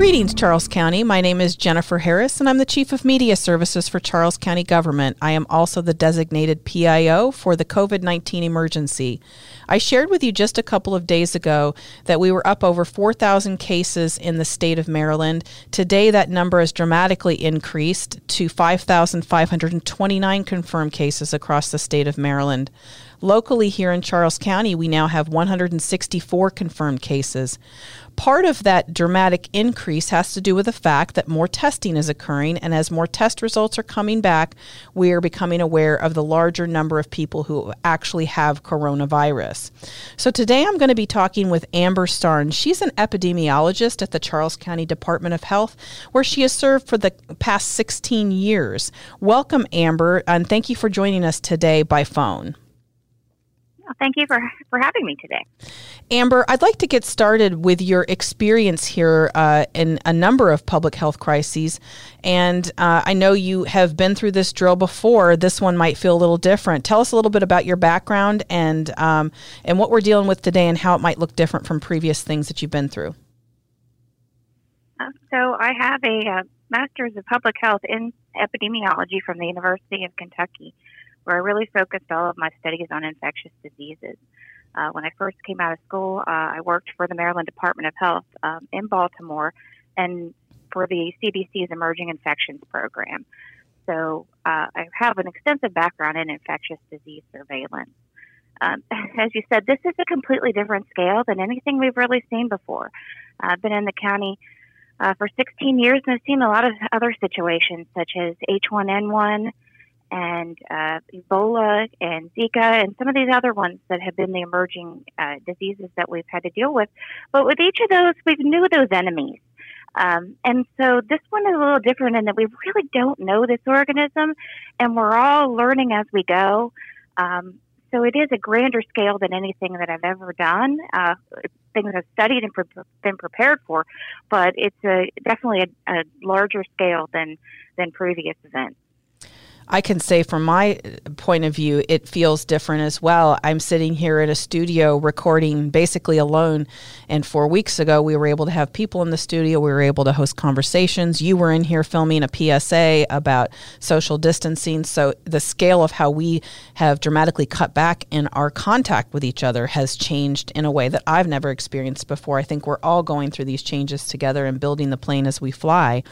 Greetings, Charles County. My name is Jennifer Harris, and I'm the Chief of Media Services for Charles County Government. I am also the designated PIO for the COVID 19 emergency. I shared with you just a couple of days ago that we were up over 4,000 cases in the state of Maryland. Today, that number has dramatically increased to 5,529 confirmed cases across the state of Maryland. Locally, here in Charles County, we now have 164 confirmed cases. Part of that dramatic increase has to do with the fact that more testing is occurring, and as more test results are coming back, we are becoming aware of the larger number of people who actually have coronavirus. So today I'm going to be talking with Amber Starn. She's an epidemiologist at the Charles County Department of Health, where she has served for the past 16 years. Welcome, Amber, and thank you for joining us today by phone. Well, thank you for, for having me today. Amber, I'd like to get started with your experience here uh, in a number of public health crises. And uh, I know you have been through this drill before. This one might feel a little different. Tell us a little bit about your background and, um, and what we're dealing with today and how it might look different from previous things that you've been through. Uh, so, I have a uh, master's of public health in epidemiology from the University of Kentucky where I really focused all of my studies on infectious diseases. Uh, when I first came out of school, uh, I worked for the Maryland Department of Health um, in Baltimore and for the CDC's Emerging Infections Program. So uh, I have an extensive background in infectious disease surveillance. Um, as you said, this is a completely different scale than anything we've really seen before. I've been in the county uh, for 16 years and I've seen a lot of other situations such as H1N1, and uh, Ebola and Zika and some of these other ones that have been the emerging uh, diseases that we've had to deal with. But with each of those, we knew those enemies. Um, and so this one is a little different in that we really don't know this organism and we're all learning as we go. Um, so it is a grander scale than anything that I've ever done. Uh, things I've studied and pre- been prepared for, but it's a, definitely a, a larger scale than than previous events. I can say from my point of view, it feels different as well. I'm sitting here in a studio recording basically alone. And four weeks ago, we were able to have people in the studio. We were able to host conversations. You were in here filming a PSA about social distancing. So the scale of how we have dramatically cut back in our contact with each other has changed in a way that I've never experienced before. I think we're all going through these changes together and building the plane as we fly.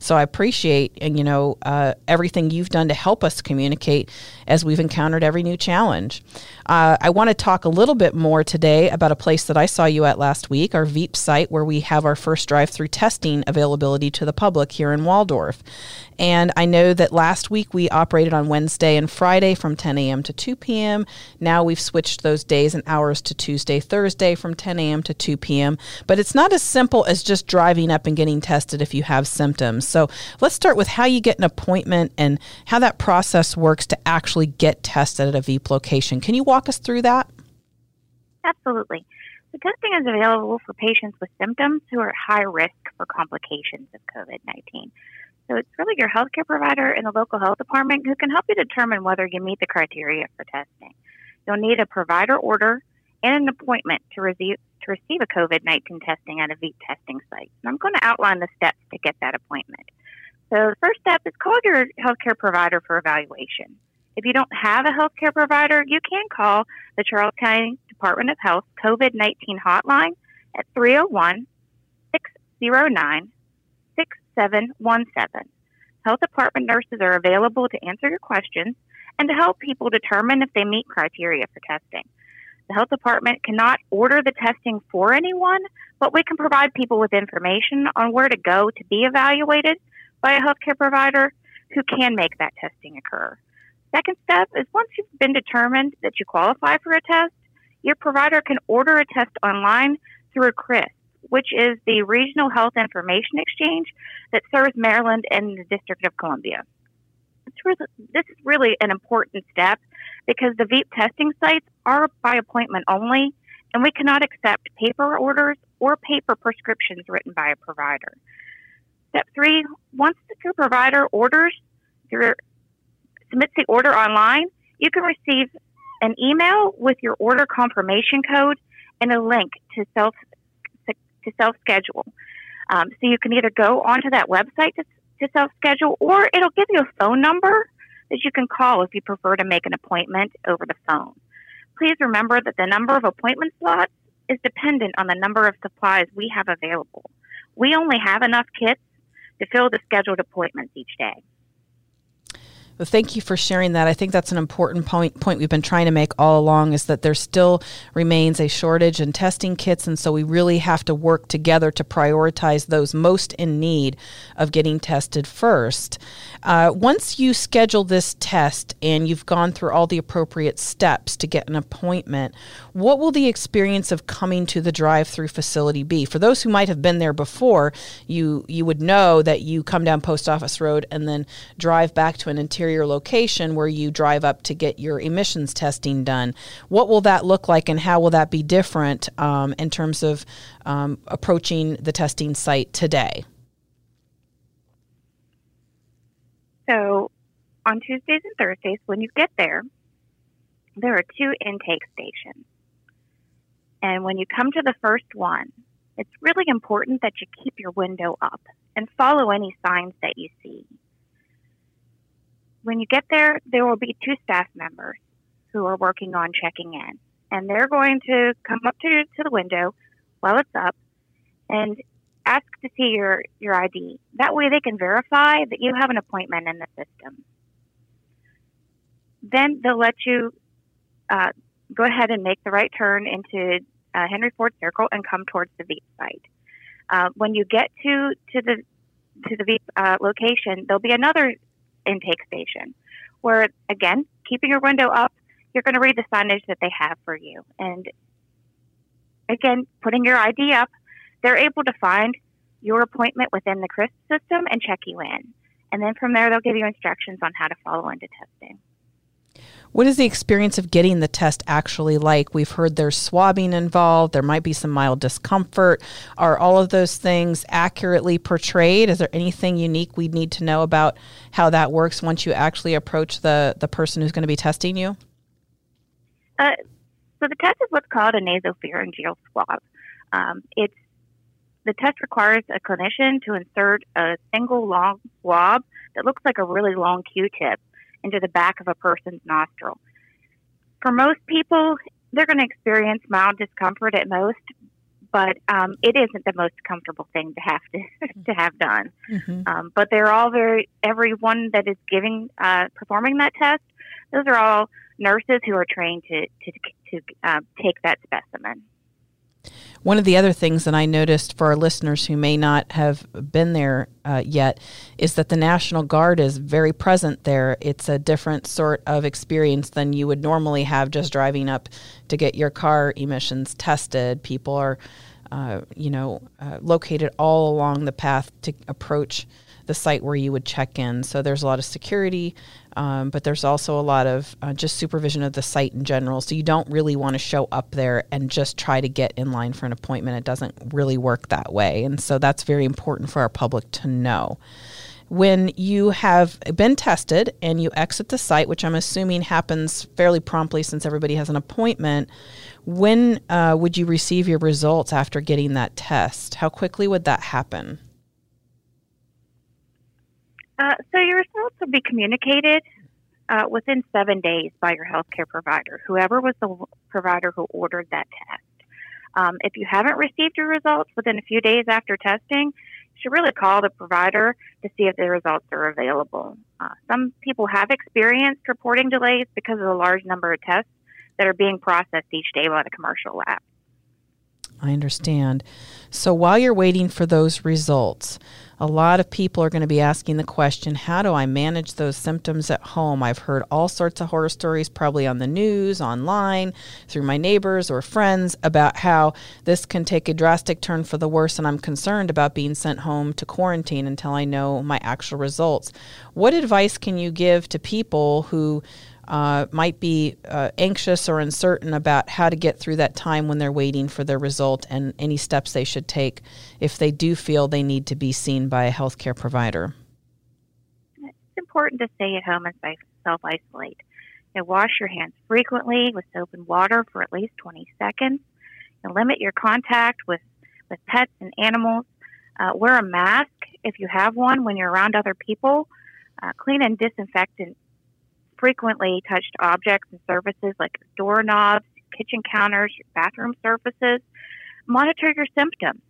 So I appreciate, and you know, uh, everything you've done to help us communicate as we've encountered every new challenge. Uh, I want to talk a little bit more today about a place that I saw you at last week, our VEIP site, where we have our first drive through testing availability to the public here in Waldorf. And I know that last week we operated on Wednesday and Friday from 10 a.m. to 2 p.m. Now we've switched those days and hours to Tuesday, Thursday from 10 a.m. to 2 p.m. But it's not as simple as just driving up and getting tested if you have symptoms. So let's start with how you get an appointment and how that process works to actually get tested at a VEIP location. Can you walk us through that? Absolutely. The testing is available for patients with symptoms who are at high risk for complications of COVID 19. So it's really your healthcare provider and the local health department who can help you determine whether you meet the criteria for testing. You'll need a provider order and an appointment to receive to receive a COVID 19 testing at a VEIP testing site. And I'm going to outline the steps to get that appointment. So the first step is call your healthcare provider for evaluation. If you don't have a healthcare provider, you can call the Charles County Department of Health COVID 19 hotline at 301 609 6717. Health department nurses are available to answer your questions and to help people determine if they meet criteria for testing. The health department cannot order the testing for anyone, but we can provide people with information on where to go to be evaluated by a healthcare provider who can make that testing occur. Second step is once you've been determined that you qualify for a test, your provider can order a test online through a CRISP, which is the Regional Health Information Exchange that serves Maryland and the District of Columbia. Really, this is really an important step because the VEIP testing sites are by appointment only, and we cannot accept paper orders or paper prescriptions written by a provider. Step three, once the provider orders, your, submits the order online, you can receive an email with your order confirmation code and a link to self to self schedule. Um, so you can either go onto that website to, to self schedule, or it'll give you a phone number that you can call if you prefer to make an appointment over the phone. Please remember that the number of appointment slots is dependent on the number of supplies we have available. We only have enough kits to fill the scheduled appointments each day. Well, thank you for sharing that. I think that's an important point point we've been trying to make all along is that there still remains a shortage in testing kits and so we really have to work together to prioritize those most in need of getting tested first. Uh, once you schedule this test and you've gone through all the appropriate steps to get an appointment, what will the experience of coming to the drive-through facility be? For those who might have been there before, you you would know that you come down Post Office Road and then drive back to an interior interior location where you drive up to get your emissions testing done. What will that look like, and how will that be different um, in terms of um, approaching the testing site today? So, on Tuesdays and Thursdays, when you get there, there are two intake stations. And when you come to the first one, it's really important that you keep your window up and follow any signs that you see when you get there, there will be two staff members who are working on checking in. And they're going to come up to, to the window while it's up and ask to see your, your ID. That way they can verify that you have an appointment in the system. Then they'll let you uh, go ahead and make the right turn into uh, Henry Ford Circle and come towards the VEIP site. Uh, when you get to, to the to the VEIP uh, location, there'll be another intake station, where again, keeping your window up, you're going to read the signage that they have for you. And again, putting your ID up, they're able to find your appointment within the CRISP system and check you in. And then from there, they'll give you instructions on how to follow into testing. What is the experience of getting the test actually like? We've heard there's swabbing involved, there might be some mild discomfort. Are all of those things accurately portrayed? Is there anything unique we need to know about how that works once you actually approach the, the person who's going to be testing you? Uh, so the test is what's called a nasopharyngeal swab. Um, it's the test requires a clinician to insert a single long swab that looks like a really long Q-tip into the back of a person's nostril. For most people, they're going to experience mild discomfort at most, but um, it isn't the most comfortable thing to have to to have done. Mm-hmm. Um, but they're all very everyone that is giving uh, performing that test. Those are all nurses who are trained to to to uh, take that specimen. One of the other things that I noticed for our listeners who may not have been there uh, yet is that the National Guard is very present there. It's a different sort of experience than you would normally have just driving up to get your car emissions tested. People are, uh, you know, uh, located all along the path to approach the site where you would check in. So there's a lot of security, um, but there's also a lot of uh, just supervision of the site in general. So you don't really want to show up there and just try to get in line for an appointment. It doesn't really work that way. And so that's very important for our public to know. When you have been tested and you exit the site, which I'm assuming happens fairly promptly since everybody has an appointment, when uh, would you receive your results after getting that test? How quickly would that happen? Uh, so your results will be communicated uh, within seven days by your healthcare provider, whoever was the provider who ordered that test. Um, if you haven't received your results within a few days after testing, you should really call the provider to see if the results are available. Uh, some people have experienced reporting delays because of the large number of tests that are being processed each day by the commercial lab. I understand. So while you're waiting for those results, a lot of people are going to be asking the question how do I manage those symptoms at home? I've heard all sorts of horror stories, probably on the news, online, through my neighbors or friends, about how this can take a drastic turn for the worse, and I'm concerned about being sent home to quarantine until I know my actual results. What advice can you give to people who uh, might be uh, anxious or uncertain about how to get through that time when they're waiting for their result and any steps they should take if they do feel they need to be seen by a healthcare provider. It's important to stay at home and self isolate. And wash your hands frequently with soap and water for at least 20 seconds. And limit your contact with, with pets and animals Uh, wear a mask if you have one when you're around other people. Uh, clean and disinfect and frequently touched objects and surfaces like doorknobs, kitchen counters, bathroom surfaces. Monitor your symptoms.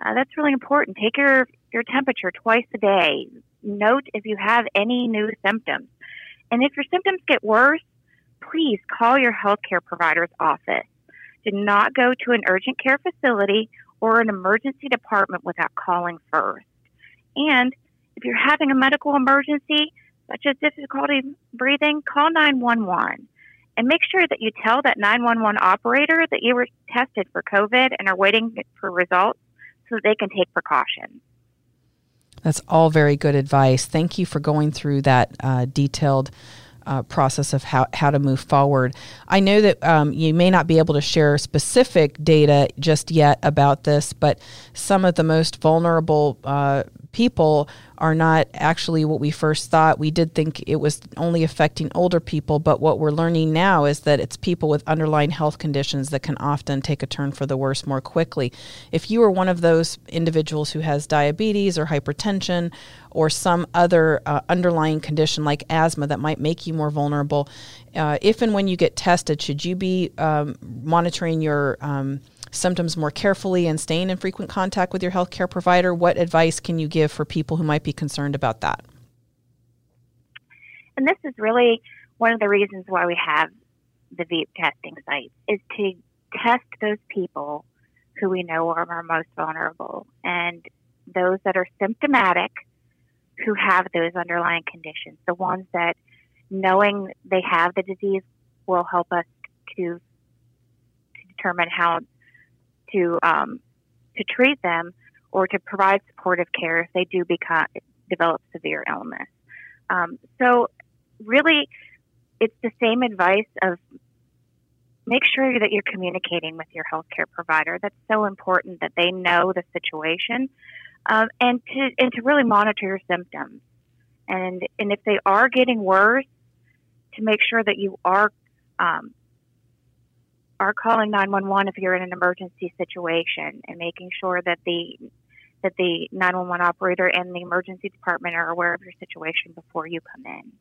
Uh, that's really important. Take your, your temperature twice a day. Note if you have any new symptoms. And if your symptoms get worse, please call your healthcare provider's office. Do not go to an urgent care facility or an emergency department without calling first. And if you're having a medical emergency, such as difficulty breathing, call 911 and make sure that you tell that 911 operator that you were tested for COVID and are waiting for results so that they can take precautions. That's all very good advice. Thank you for going through that uh, detailed uh, process of how, how to move forward. I know that um, you may not be able to share specific data just yet about this, but some of the most vulnerable uh, people are not actually what we first thought. We did think it was only affecting older people, but what we're learning now is that it's people with underlying health conditions that can often take a turn for the worse more quickly. If you are one of those individuals who has diabetes or hypertension or some other uh, underlying condition like asthma that might make you more vulnerable, uh, if and when you get tested, should you be um, monitoring your um, symptoms more carefully and staying in frequent contact with your healthcare provider? What advice can you give for people who might be concerned about that? And this is really one of the reasons why we have the VEIP testing sites is to test those people who we know are, are most vulnerable and those that are symptomatic who have those underlying conditions, the ones that knowing they have the disease will help us to, to determine how to um, to treat them or to provide supportive care if they do become develop severe illness. Um, so, really, it's the same advice of make sure that you're communicating with your healthcare provider. That's so important that they know the situation, um, and to and to really monitor your symptoms. And and if they are getting worse, to make sure that you are um, are calling 911 if you're in an emergency situation and making sure that the that the 911 operator and the emergency department are aware of your situation before you come in.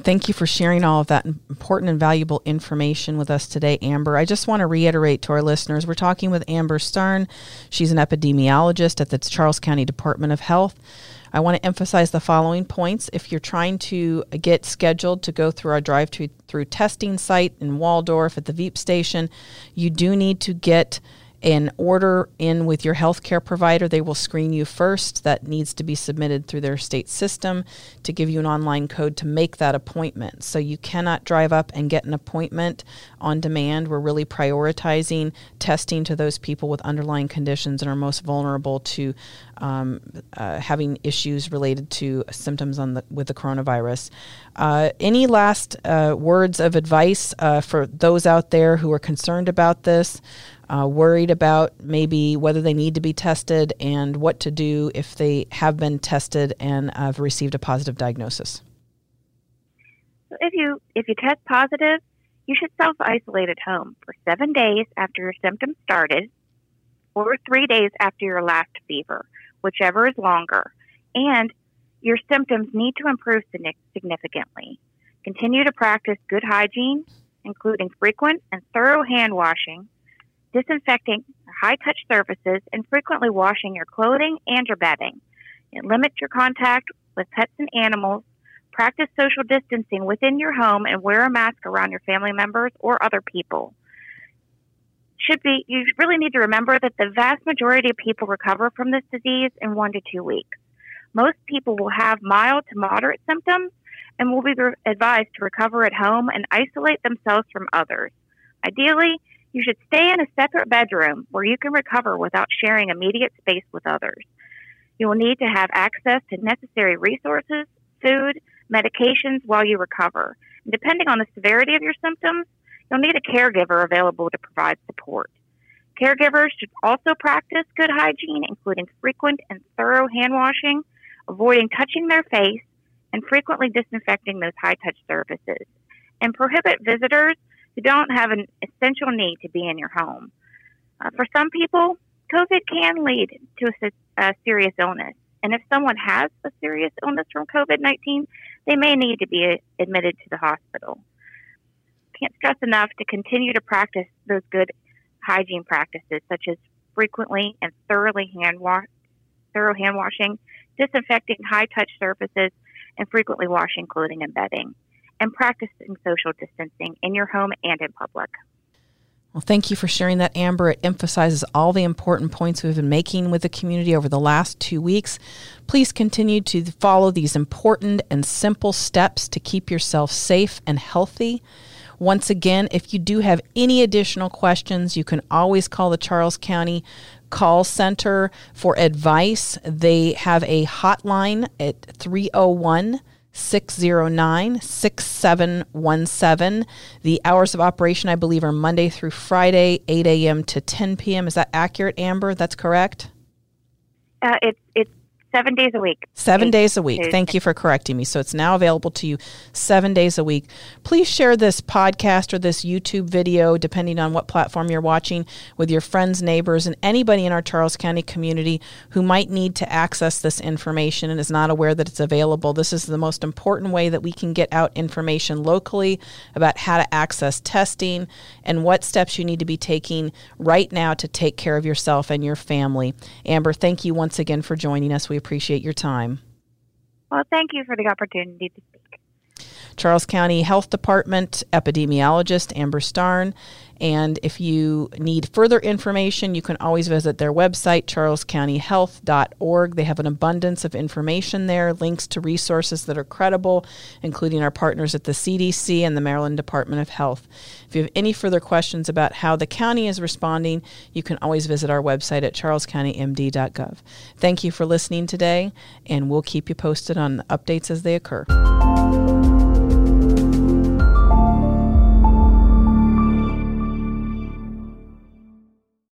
Thank you for sharing all of that important and valuable information with us today, Amber. I just want to reiterate to our listeners we're talking with Amber Starn. She's an epidemiologist at the Charles County Department of Health. I want to emphasize the following points. If you're trying to get scheduled to go through our drive through testing site in Waldorf at the VEIP station, you do need to get an order in with your healthcare provider. They will screen you first. That needs to be submitted through their state system to give you an online code to make that appointment. So you cannot drive up and get an appointment on demand. We're really prioritizing testing to those people with underlying conditions and are most vulnerable to um, uh, having issues related to symptoms on the with the coronavirus. Uh, any last uh, words of advice uh, for those out there who are concerned about this? uh, worried about maybe whether they need to be tested and what to do if they have been tested and have received a positive diagnosis. If you if you test positive, you should self isolate at home for seven days after your symptoms started, or three days after your last fever, whichever is longer. And your symptoms need to improve significantly. Continue to practice good hygiene, including frequent and thorough hand washing disinfecting high touch surfaces, and frequently washing your clothing and your bedding. And limit your contact with pets and animals. Practice social distancing within your home and wear a mask around your family members or other people. Should be you really need to remember that the vast majority of people recover from this disease in one to two weeks. Most people will have mild to moderate symptoms and will be advised to recover at home and isolate themselves from others. Ideally, you should stay in a separate bedroom where you can recover without sharing immediate space with others. You will need to have access to necessary resources, food, medications while you recover. And depending on the severity of your symptoms, you'll need a caregiver available to provide support. Caregivers should also practice good hygiene, including frequent and thorough hand washing, avoiding touching their face, and frequently disinfecting those high touch surfaces. And prohibit visitors who don't have an essential need to be in your home. Uh, for some people, COVID can lead to a, a serious illness. And if someone has a serious illness from COVID 19, they may need to be admitted to the hospital. Can't stress enough to continue to practice those good hygiene practices, such as frequently and thoroughly hand wash, thorough hand washing, disinfecting high touch surfaces, and frequently washing clothing and bedding, and practicing social distancing in your home and in public. Well, thank you for sharing that, Amber. It emphasizes all the important points we've been making with the community over the last two weeks. Please continue to follow these important and simple steps to keep yourself safe and healthy. Once again, if you do have any additional questions, you can always call the Charles County Call Center for advice. They have a hotline at 301 609 6717. The hours of operation, I believe, are Monday through Friday, 8 a.m. to 10 p.m. Is that accurate, Amber? That's correct? Uh, it's, it's seven days a week. Seven days a week. Thank you for correcting me. So it's now available to you seven days a week. Please share this podcast or this YouTube video, depending on what platform you're watching, with your friends, neighbors, and anybody in our Charles County community who might need to access this information and is not aware that it's available. This is the most important way that we can get out information locally about how to access testing and what steps you need to be taking right now to take care of yourself and your family. Amber, thank you once again for joining us. We appreciate your time. Well, thank you for the opportunity to speak. Charles County Health Department epidemiologist Amber Starn and if you need further information, you can always visit their website, charlescountyhealth.org. They have an abundance of information there, links to resources that are credible, including our partners at the CDC and the Maryland Department of Health. If you have any further questions about how the county is responding, you can always visit our website at charlescountymd.gov. Thank you for listening today, and we'll keep you posted on updates as they occur.